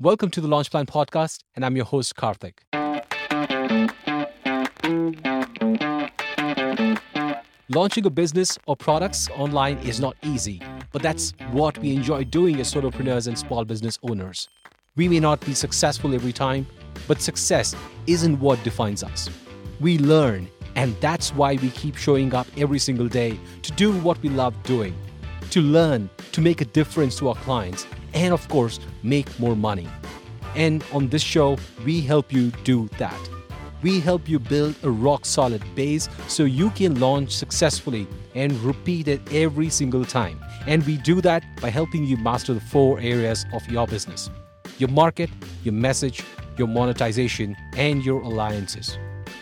Welcome to the Launch Plan Podcast, and I'm your host, Karthik. Launching a business or products online is not easy, but that's what we enjoy doing as solopreneurs and small business owners. We may not be successful every time, but success isn't what defines us. We learn, and that's why we keep showing up every single day to do what we love doing, to learn, to make a difference to our clients, and of course, make more money. And on this show, we help you do that we help you build a rock solid base so you can launch successfully and repeat it every single time. And we do that by helping you master the four areas of your business your market, your message, your monetization, and your alliances.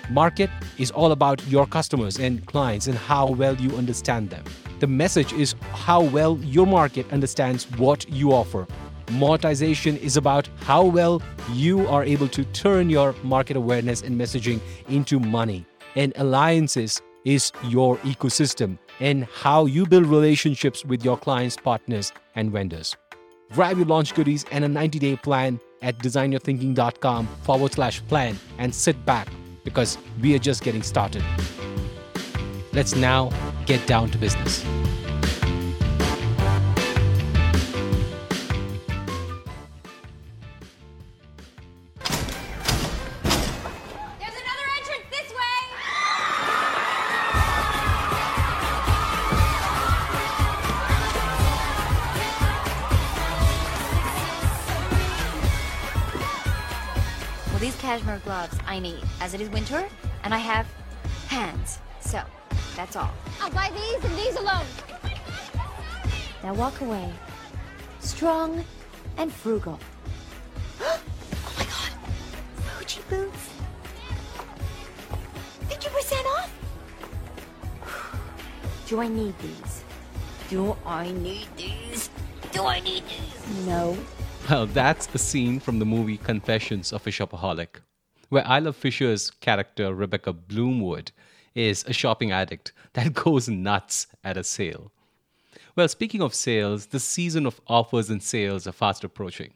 Market is all about your customers and clients and how well you understand them. The message is how well your market understands what you offer Monetization is about how well you are able to turn your market awareness and messaging into money. And alliances is your ecosystem and how you build relationships with your clients, partners, and vendors. Grab your launch goodies and a 90 day plan at designyourthinking.com forward slash plan and sit back because we are just getting started. Let's now get down to business. There's another entrance this way! Well, these cashmere gloves I need, as it is winter, and I have hands. So, that's all. I'll buy these and these alone. Now walk away. Strong and frugal. oh my god! Fuji boots. 50% off? Do I need these? Do I need these? Do I need these? No. Well, that's a scene from the movie Confessions of a Shopaholic, where Isla Fisher's character, Rebecca Bloomwood, is a shopping addict that goes nuts at a sale. Well, speaking of sales, the season of offers and sales are fast approaching.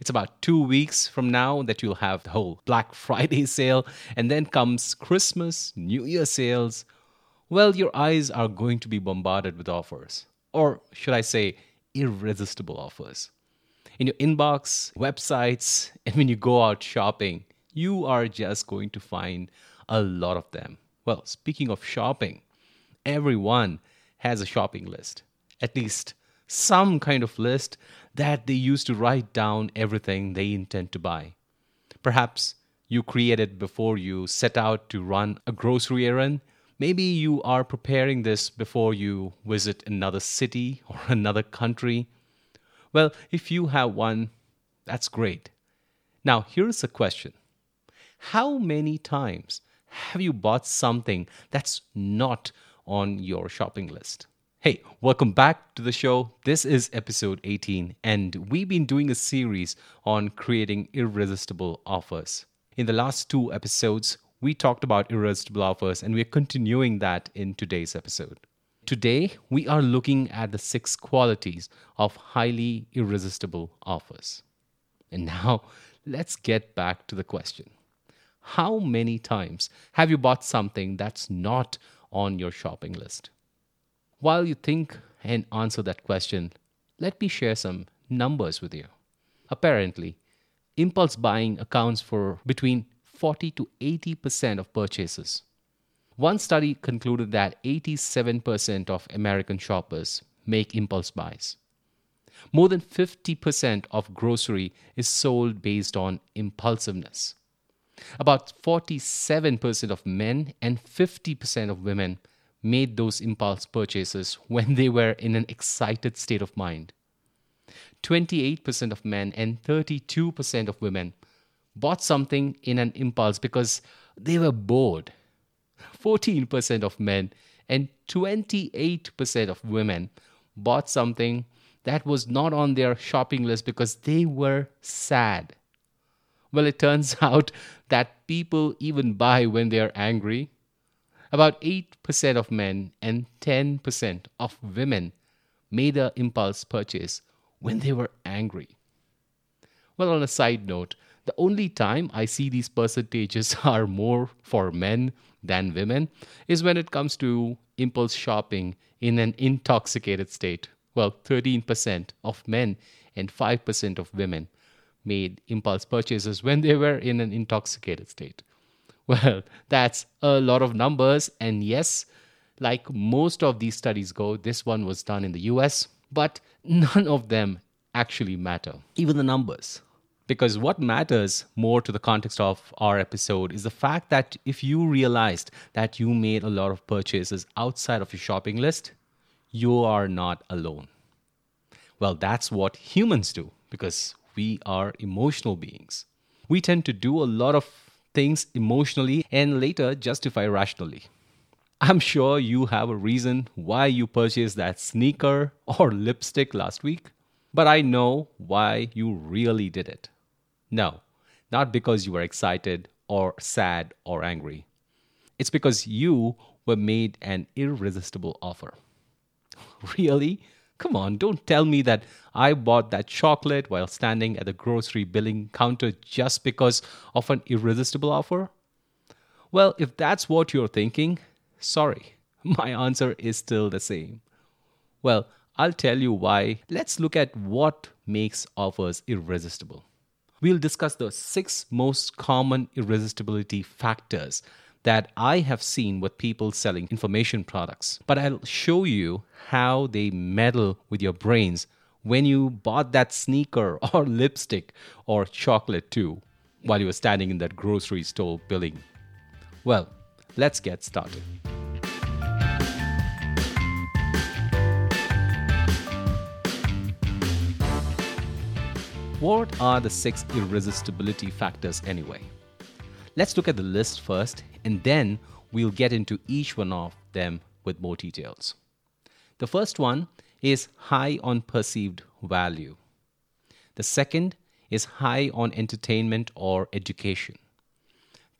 It's about two weeks from now that you'll have the whole Black Friday sale, and then comes Christmas, New Year sales. Well, your eyes are going to be bombarded with offers. Or should I say, irresistible offers in your inbox, websites, and when you go out shopping, you are just going to find a lot of them. Well, speaking of shopping, everyone has a shopping list, at least some kind of list that they use to write down everything they intend to buy. Perhaps you created before you set out to run a grocery errand. Maybe you are preparing this before you visit another city or another country. Well, if you have one, that's great. Now, here's a question How many times have you bought something that's not on your shopping list? Hey, welcome back to the show. This is episode 18, and we've been doing a series on creating irresistible offers. In the last two episodes, we talked about irresistible offers, and we're continuing that in today's episode. Today, we are looking at the six qualities of highly irresistible offers. And now, let's get back to the question How many times have you bought something that's not on your shopping list? While you think and answer that question, let me share some numbers with you. Apparently, impulse buying accounts for between 40 to 80% of purchases. One study concluded that 87% of American shoppers make impulse buys. More than 50% of grocery is sold based on impulsiveness. About 47% of men and 50% of women made those impulse purchases when they were in an excited state of mind. 28% of men and 32% of women bought something in an impulse because they were bored 14% of men and 28% of women bought something that was not on their shopping list because they were sad. Well, it turns out that people even buy when they are angry. About 8% of men and 10% of women made an impulse purchase when they were angry. Well, on a side note, the only time I see these percentages are more for men than women is when it comes to impulse shopping in an intoxicated state. Well, 13% of men and 5% of women made impulse purchases when they were in an intoxicated state. Well, that's a lot of numbers. And yes, like most of these studies go, this one was done in the US, but none of them actually matter, even the numbers. Because what matters more to the context of our episode is the fact that if you realized that you made a lot of purchases outside of your shopping list, you are not alone. Well, that's what humans do because we are emotional beings. We tend to do a lot of things emotionally and later justify rationally. I'm sure you have a reason why you purchased that sneaker or lipstick last week, but I know why you really did it. No, not because you were excited or sad or angry. It's because you were made an irresistible offer. Really? Come on, don't tell me that I bought that chocolate while standing at the grocery billing counter just because of an irresistible offer? Well, if that's what you're thinking, sorry, my answer is still the same. Well, I'll tell you why. Let's look at what makes offers irresistible. We'll discuss the six most common irresistibility factors that I have seen with people selling information products. But I'll show you how they meddle with your brains when you bought that sneaker or lipstick or chocolate too while you were standing in that grocery store billing. Well, let's get started. What are the six irresistibility factors anyway? Let's look at the list first, and then we'll get into each one of them with more details. The first one is high on perceived value. The second is high on entertainment or education.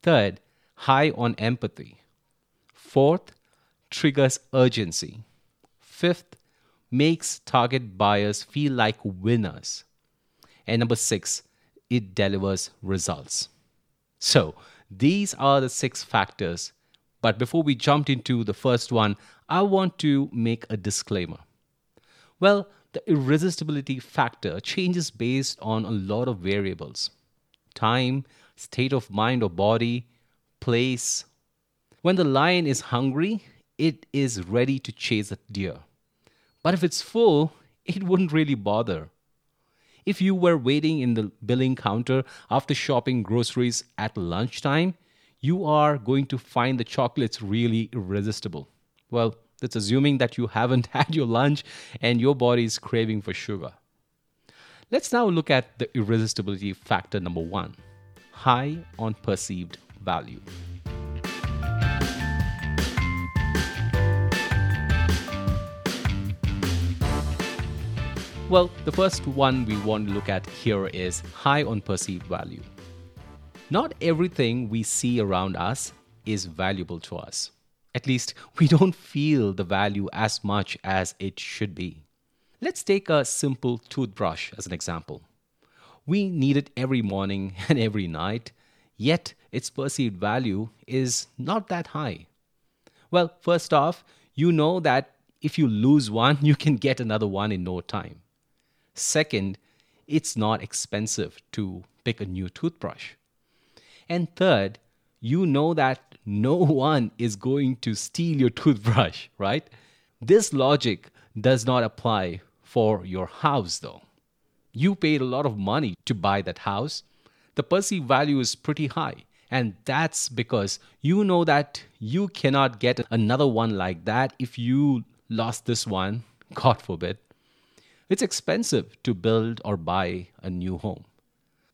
Third, high on empathy. Fourth, triggers urgency. Fifth, makes target buyers feel like winners. And number six, it delivers results. So, these are the six factors. But before we jump into the first one, I want to make a disclaimer. Well, the irresistibility factor changes based on a lot of variables time, state of mind or body, place. When the lion is hungry, it is ready to chase a deer. But if it's full, it wouldn't really bother. If you were waiting in the billing counter after shopping groceries at lunchtime, you are going to find the chocolates really irresistible. Well, that's assuming that you haven't had your lunch and your body is craving for sugar. Let's now look at the irresistibility factor number one high on perceived value. Well, the first one we want to look at here is high on perceived value. Not everything we see around us is valuable to us. At least we don't feel the value as much as it should be. Let's take a simple toothbrush as an example. We need it every morning and every night, yet its perceived value is not that high. Well, first off, you know that if you lose one, you can get another one in no time. Second, it's not expensive to pick a new toothbrush. And third, you know that no one is going to steal your toothbrush, right? This logic does not apply for your house, though. You paid a lot of money to buy that house. The perceived value is pretty high. And that's because you know that you cannot get another one like that if you lost this one, God forbid. It's expensive to build or buy a new home.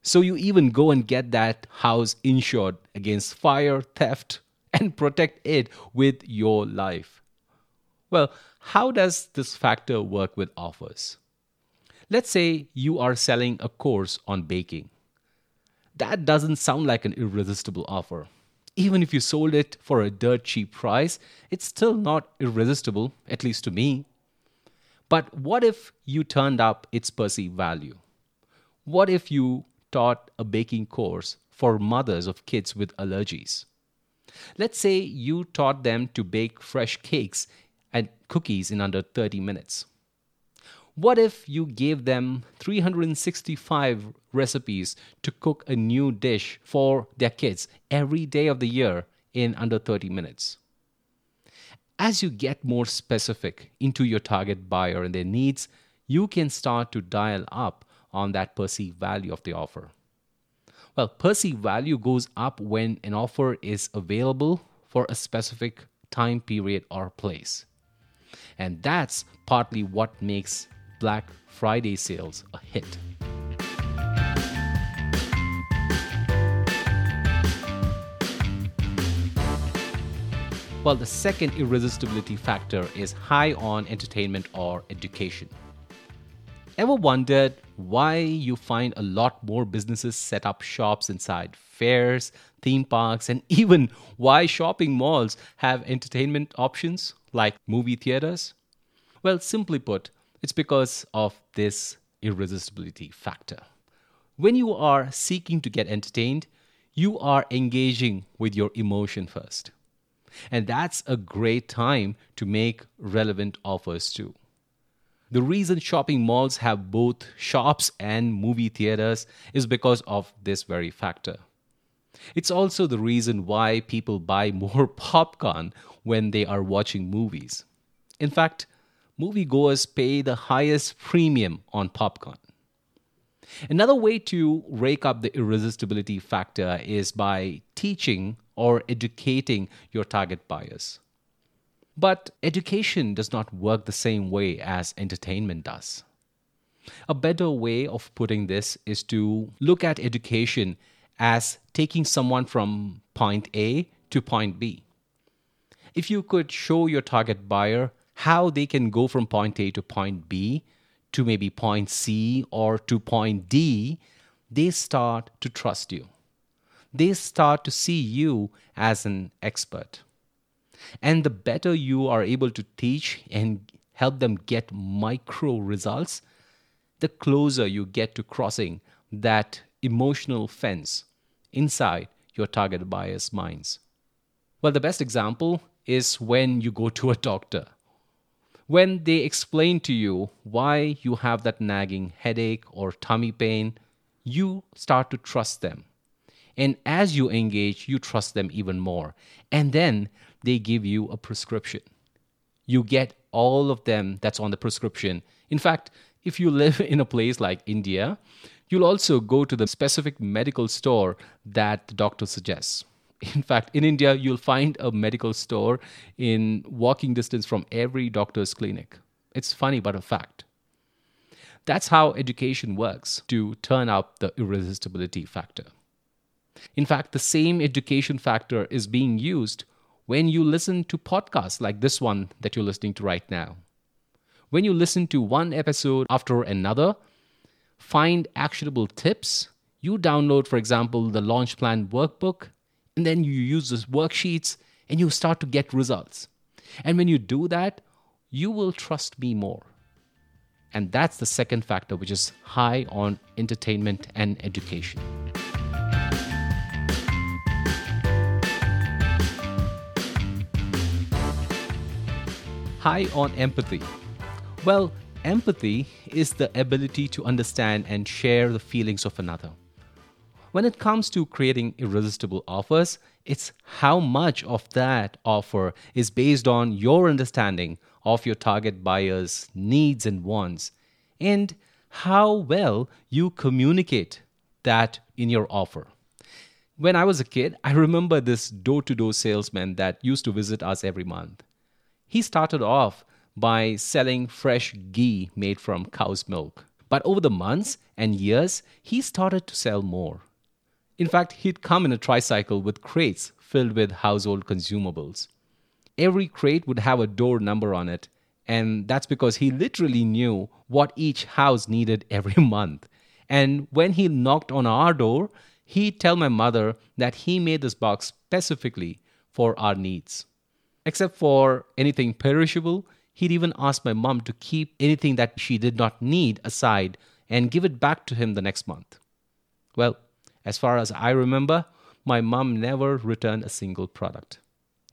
So you even go and get that house insured against fire, theft, and protect it with your life. Well, how does this factor work with offers? Let's say you are selling a course on baking. That doesn't sound like an irresistible offer. Even if you sold it for a dirt cheap price, it's still not irresistible, at least to me. But what if you turned up its perceived value? What if you taught a baking course for mothers of kids with allergies. Let's say you taught them to bake fresh cakes and cookies in under 30 minutes. What if you gave them 365 recipes to cook a new dish for their kids every day of the year in under 30 minutes? As you get more specific into your target buyer and their needs, you can start to dial up on that perceived value of the offer. Well, perceived value goes up when an offer is available for a specific time period or place. And that's partly what makes Black Friday sales a hit. Well, the second irresistibility factor is high on entertainment or education. Ever wondered why you find a lot more businesses set up shops inside fairs, theme parks, and even why shopping malls have entertainment options like movie theaters? Well, simply put, it's because of this irresistibility factor. When you are seeking to get entertained, you are engaging with your emotion first. And that's a great time to make relevant offers too. The reason shopping malls have both shops and movie theaters is because of this very factor. It's also the reason why people buy more popcorn when they are watching movies. In fact, moviegoers pay the highest premium on popcorn. Another way to rake up the irresistibility factor is by teaching or educating your target buyers. But education does not work the same way as entertainment does. A better way of putting this is to look at education as taking someone from point A to point B. If you could show your target buyer how they can go from point A to point B to maybe point C or to point D, they start to trust you they start to see you as an expert. And the better you are able to teach and help them get micro results, the closer you get to crossing that emotional fence inside your target buyer's minds. Well, the best example is when you go to a doctor. When they explain to you why you have that nagging headache or tummy pain, you start to trust them and as you engage, you trust them even more. And then they give you a prescription. You get all of them that's on the prescription. In fact, if you live in a place like India, you'll also go to the specific medical store that the doctor suggests. In fact, in India, you'll find a medical store in walking distance from every doctor's clinic. It's funny, but a fact. That's how education works to turn up the irresistibility factor. In fact, the same education factor is being used when you listen to podcasts like this one that you're listening to right now. When you listen to one episode after another, find actionable tips. You download, for example, the launch plan workbook, and then you use those worksheets and you start to get results. And when you do that, you will trust me more. And that's the second factor, which is high on entertainment and education. High on empathy? Well, empathy is the ability to understand and share the feelings of another. When it comes to creating irresistible offers, it's how much of that offer is based on your understanding of your target buyer's needs and wants, and how well you communicate that in your offer. When I was a kid, I remember this door to door salesman that used to visit us every month. He started off by selling fresh ghee made from cow's milk. But over the months and years, he started to sell more. In fact, he'd come in a tricycle with crates filled with household consumables. Every crate would have a door number on it, and that's because he literally knew what each house needed every month. And when he knocked on our door, he'd tell my mother that he made this box specifically for our needs. Except for anything perishable, he'd even ask my mom to keep anything that she did not need aside and give it back to him the next month. Well, as far as I remember, my mom never returned a single product.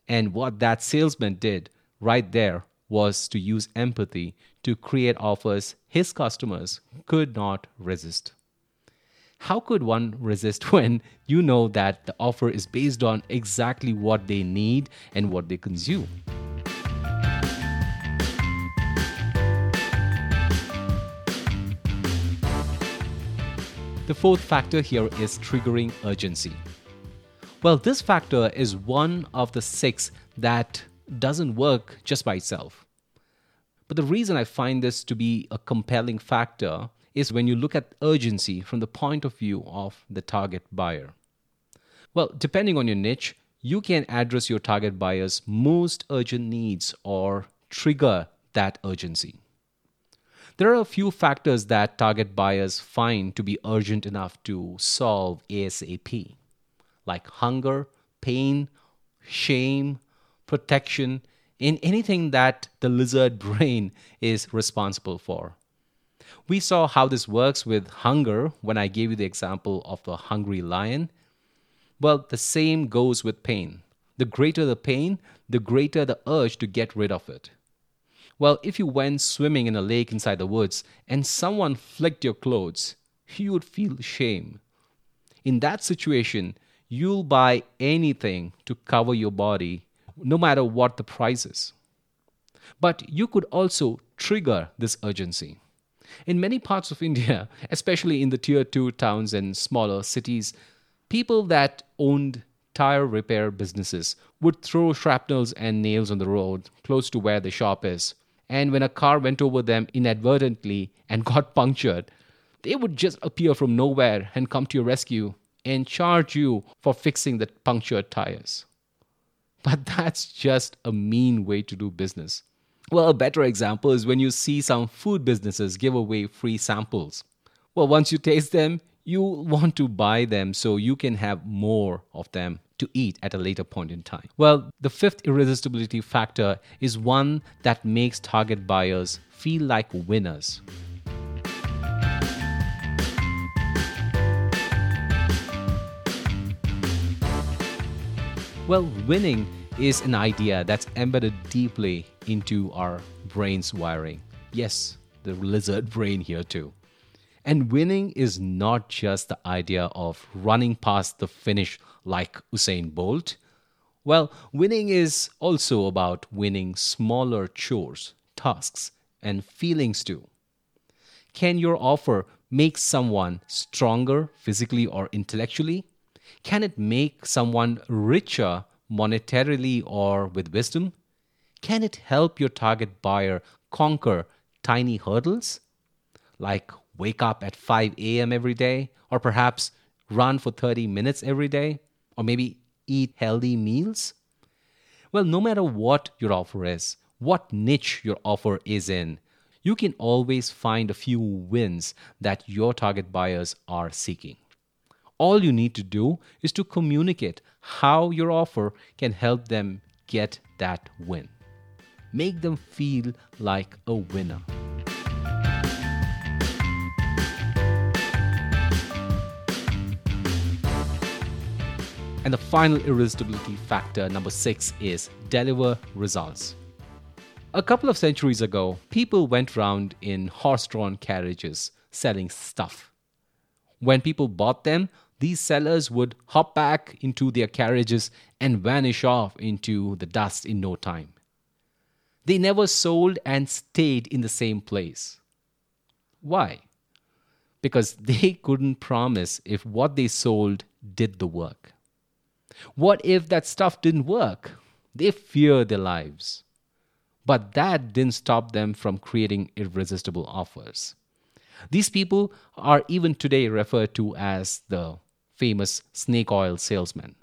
And what that salesman did right there was to use empathy to create offers his customers could not resist. How could one resist when you know that the offer is based on exactly what they need and what they consume? The fourth factor here is triggering urgency. Well, this factor is one of the six that doesn't work just by itself. But the reason I find this to be a compelling factor is when you look at urgency from the point of view of the target buyer. Well, depending on your niche, you can address your target buyer's most urgent needs or trigger that urgency. There are a few factors that target buyers find to be urgent enough to solve ASAP, like hunger, pain, shame, protection, in anything that the lizard brain is responsible for. We saw how this works with hunger when I gave you the example of the hungry lion. Well, the same goes with pain. The greater the pain, the greater the urge to get rid of it. Well, if you went swimming in a lake inside the woods and someone flicked your clothes, you would feel shame. In that situation, you'll buy anything to cover your body, no matter what the price is. But you could also trigger this urgency. In many parts of India, especially in the tier 2 towns and smaller cities, people that owned tire repair businesses would throw shrapnels and nails on the road close to where the shop is and when a car went over them inadvertently and got punctured, they would just appear from nowhere and come to your rescue and charge you for fixing the punctured tires. But that's just a mean way to do business. Well, a better example is when you see some food businesses give away free samples. Well, once you taste them, you want to buy them so you can have more of them to eat at a later point in time? Well, the fifth irresistibility factor is one that makes target buyers feel like winners. Well, winning is an idea that's embedded deeply into our brain's wiring. Yes, the lizard brain here too. And winning is not just the idea of running past the finish like Usain Bolt. Well, winning is also about winning smaller chores, tasks, and feelings too. Can your offer make someone stronger physically or intellectually? Can it make someone richer monetarily or with wisdom? Can it help your target buyer conquer tiny hurdles? Like wake up at 5 a.m. every day, or perhaps run for 30 minutes every day, or maybe eat healthy meals? Well, no matter what your offer is, what niche your offer is in, you can always find a few wins that your target buyers are seeking. All you need to do is to communicate how your offer can help them get that win. Make them feel like a winner. And the final irresistibility factor, number six, is deliver results. A couple of centuries ago, people went round in horse drawn carriages selling stuff. When people bought them, these sellers would hop back into their carriages and vanish off into the dust in no time. They never sold and stayed in the same place. Why? Because they couldn't promise if what they sold did the work. What if that stuff didn't work? They fear their lives. But that didn't stop them from creating irresistible offers. These people are even today referred to as the famous snake oil salesman.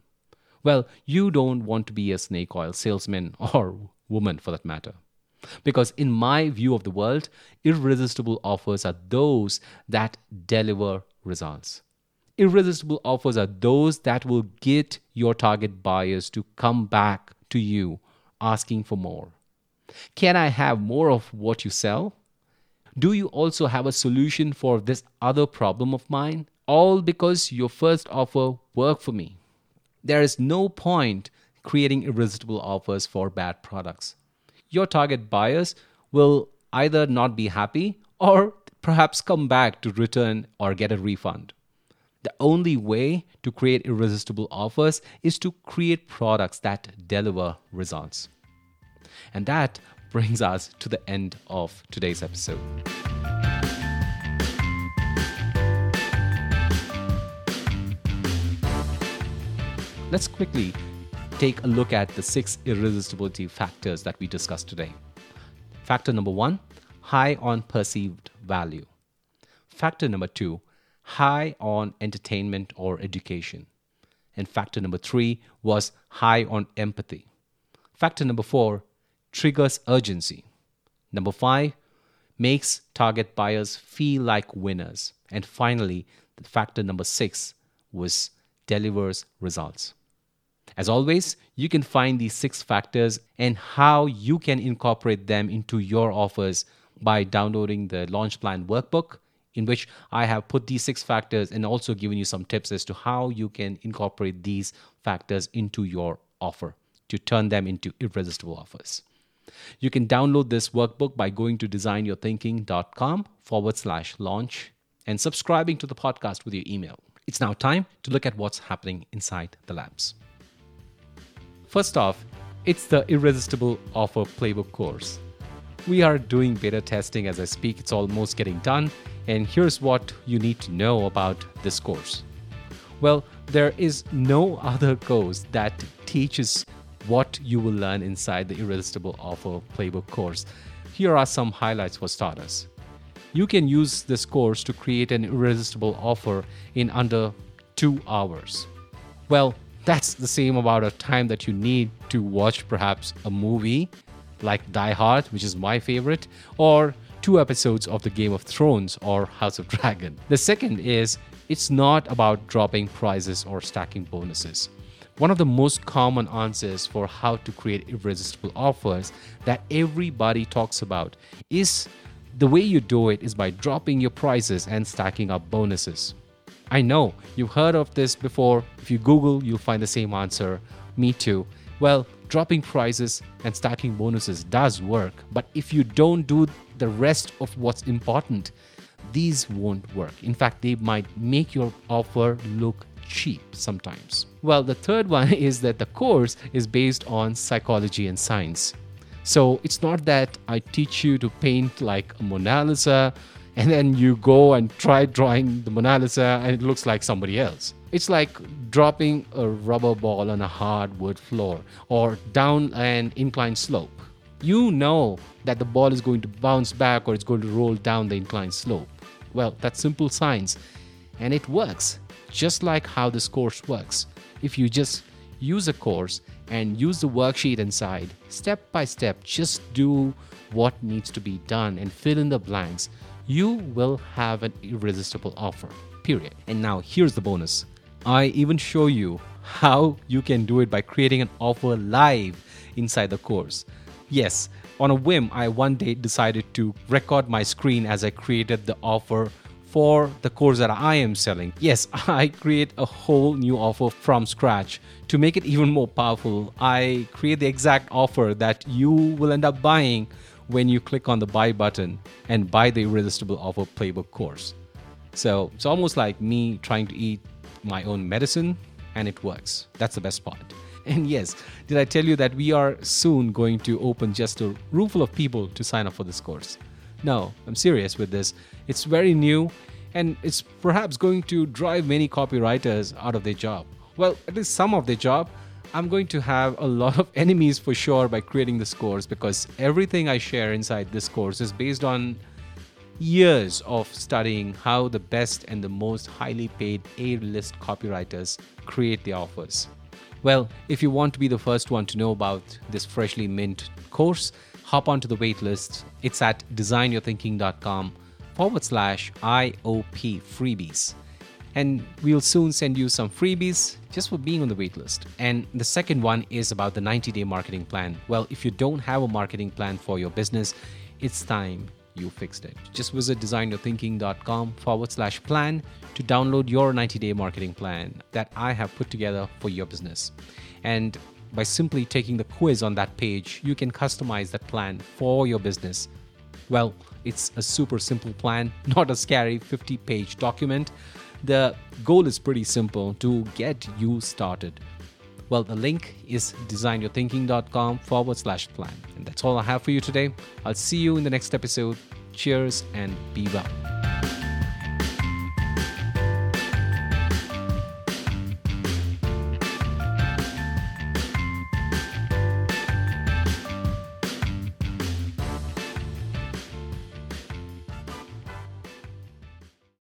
Well, you don't want to be a snake oil salesman or woman for that matter. Because in my view of the world, irresistible offers are those that deliver results irresistible offers are those that will get your target buyers to come back to you asking for more. Can I have more of what you sell? Do you also have a solution for this other problem of mine all because your first offer worked for me. There is no point creating irresistible offers for bad products. Your target buyers will either not be happy or perhaps come back to return or get a refund. The only way to create irresistible offers is to create products that deliver results. And that brings us to the end of today's episode. Let's quickly take a look at the six irresistibility factors that we discussed today. Factor number one high on perceived value. Factor number two high on entertainment or education. And factor number three was high on empathy. Factor number four triggers urgency. Number five makes target buyers feel like winners. And finally, factor number six was delivers results. As always, you can find these six factors and how you can incorporate them into your offers by downloading the launch plan workbook in which I have put these six factors and also given you some tips as to how you can incorporate these factors into your offer to turn them into irresistible offers. You can download this workbook by going to designyourthinking.com forward slash launch and subscribing to the podcast with your email. It's now time to look at what's happening inside the labs. First off, it's the Irresistible Offer Playbook course. We are doing beta testing as I speak, it's almost getting done, and here's what you need to know about this course. Well, there is no other course that teaches what you will learn inside the Irresistible Offer Playbook course. Here are some highlights for starters. You can use this course to create an irresistible offer in under two hours. Well, that's the same amount of time that you need to watch perhaps a movie like Die Hard, which is my favorite, or two episodes of the Game of Thrones or House of Dragon. The second is it's not about dropping prizes or stacking bonuses. One of the most common answers for how to create irresistible offers that everybody talks about is the way you do it is by dropping your prices and stacking up bonuses. I know you've heard of this before. If you Google, you'll find the same answer. Me too. Well, dropping prices and stacking bonuses does work, but if you don't do the rest of what's important, these won't work. In fact, they might make your offer look cheap sometimes. Well, the third one is that the course is based on psychology and science. So it's not that I teach you to paint like a Mona Lisa and then you go and try drawing the Mona Lisa and it looks like somebody else. It's like dropping a rubber ball on a hardwood floor or down an inclined slope. You know that the ball is going to bounce back or it's going to roll down the inclined slope. Well, that's simple science and it works just like how this course works. If you just use a course and use the worksheet inside, step by step, just do what needs to be done and fill in the blanks, you will have an irresistible offer. Period. And now here's the bonus. I even show you how you can do it by creating an offer live inside the course. Yes, on a whim, I one day decided to record my screen as I created the offer for the course that I am selling. Yes, I create a whole new offer from scratch. To make it even more powerful, I create the exact offer that you will end up buying when you click on the buy button and buy the Irresistible Offer Playbook course. So it's almost like me trying to eat my own medicine, and it works. That's the best part. And yes, did I tell you that we are soon going to open just a roomful of people to sign up for this course? No, I'm serious with this. It's very new and it's perhaps going to drive many copywriters out of their job. Well, at least some of their job. I'm going to have a lot of enemies for sure by creating this course because everything I share inside this course is based on years of studying how the best and the most highly paid A list copywriters create their offers. Well, if you want to be the first one to know about this freshly mint course, hop onto the waitlist. It's at designyourthinking.com forward slash IOP freebies. And we'll soon send you some freebies just for being on the waitlist. And the second one is about the 90 day marketing plan. Well, if you don't have a marketing plan for your business, it's time you fixed it. Just visit designyourthinking.com forward slash plan to download your 90 day marketing plan that I have put together for your business. And by simply taking the quiz on that page, you can customize that plan for your business. Well, it's a super simple plan, not a scary 50 page document. The goal is pretty simple to get you started. Well, the link is designyourthinking.com forward slash plan. And that's all I have for you today. I'll see you in the next episode. Cheers and be well.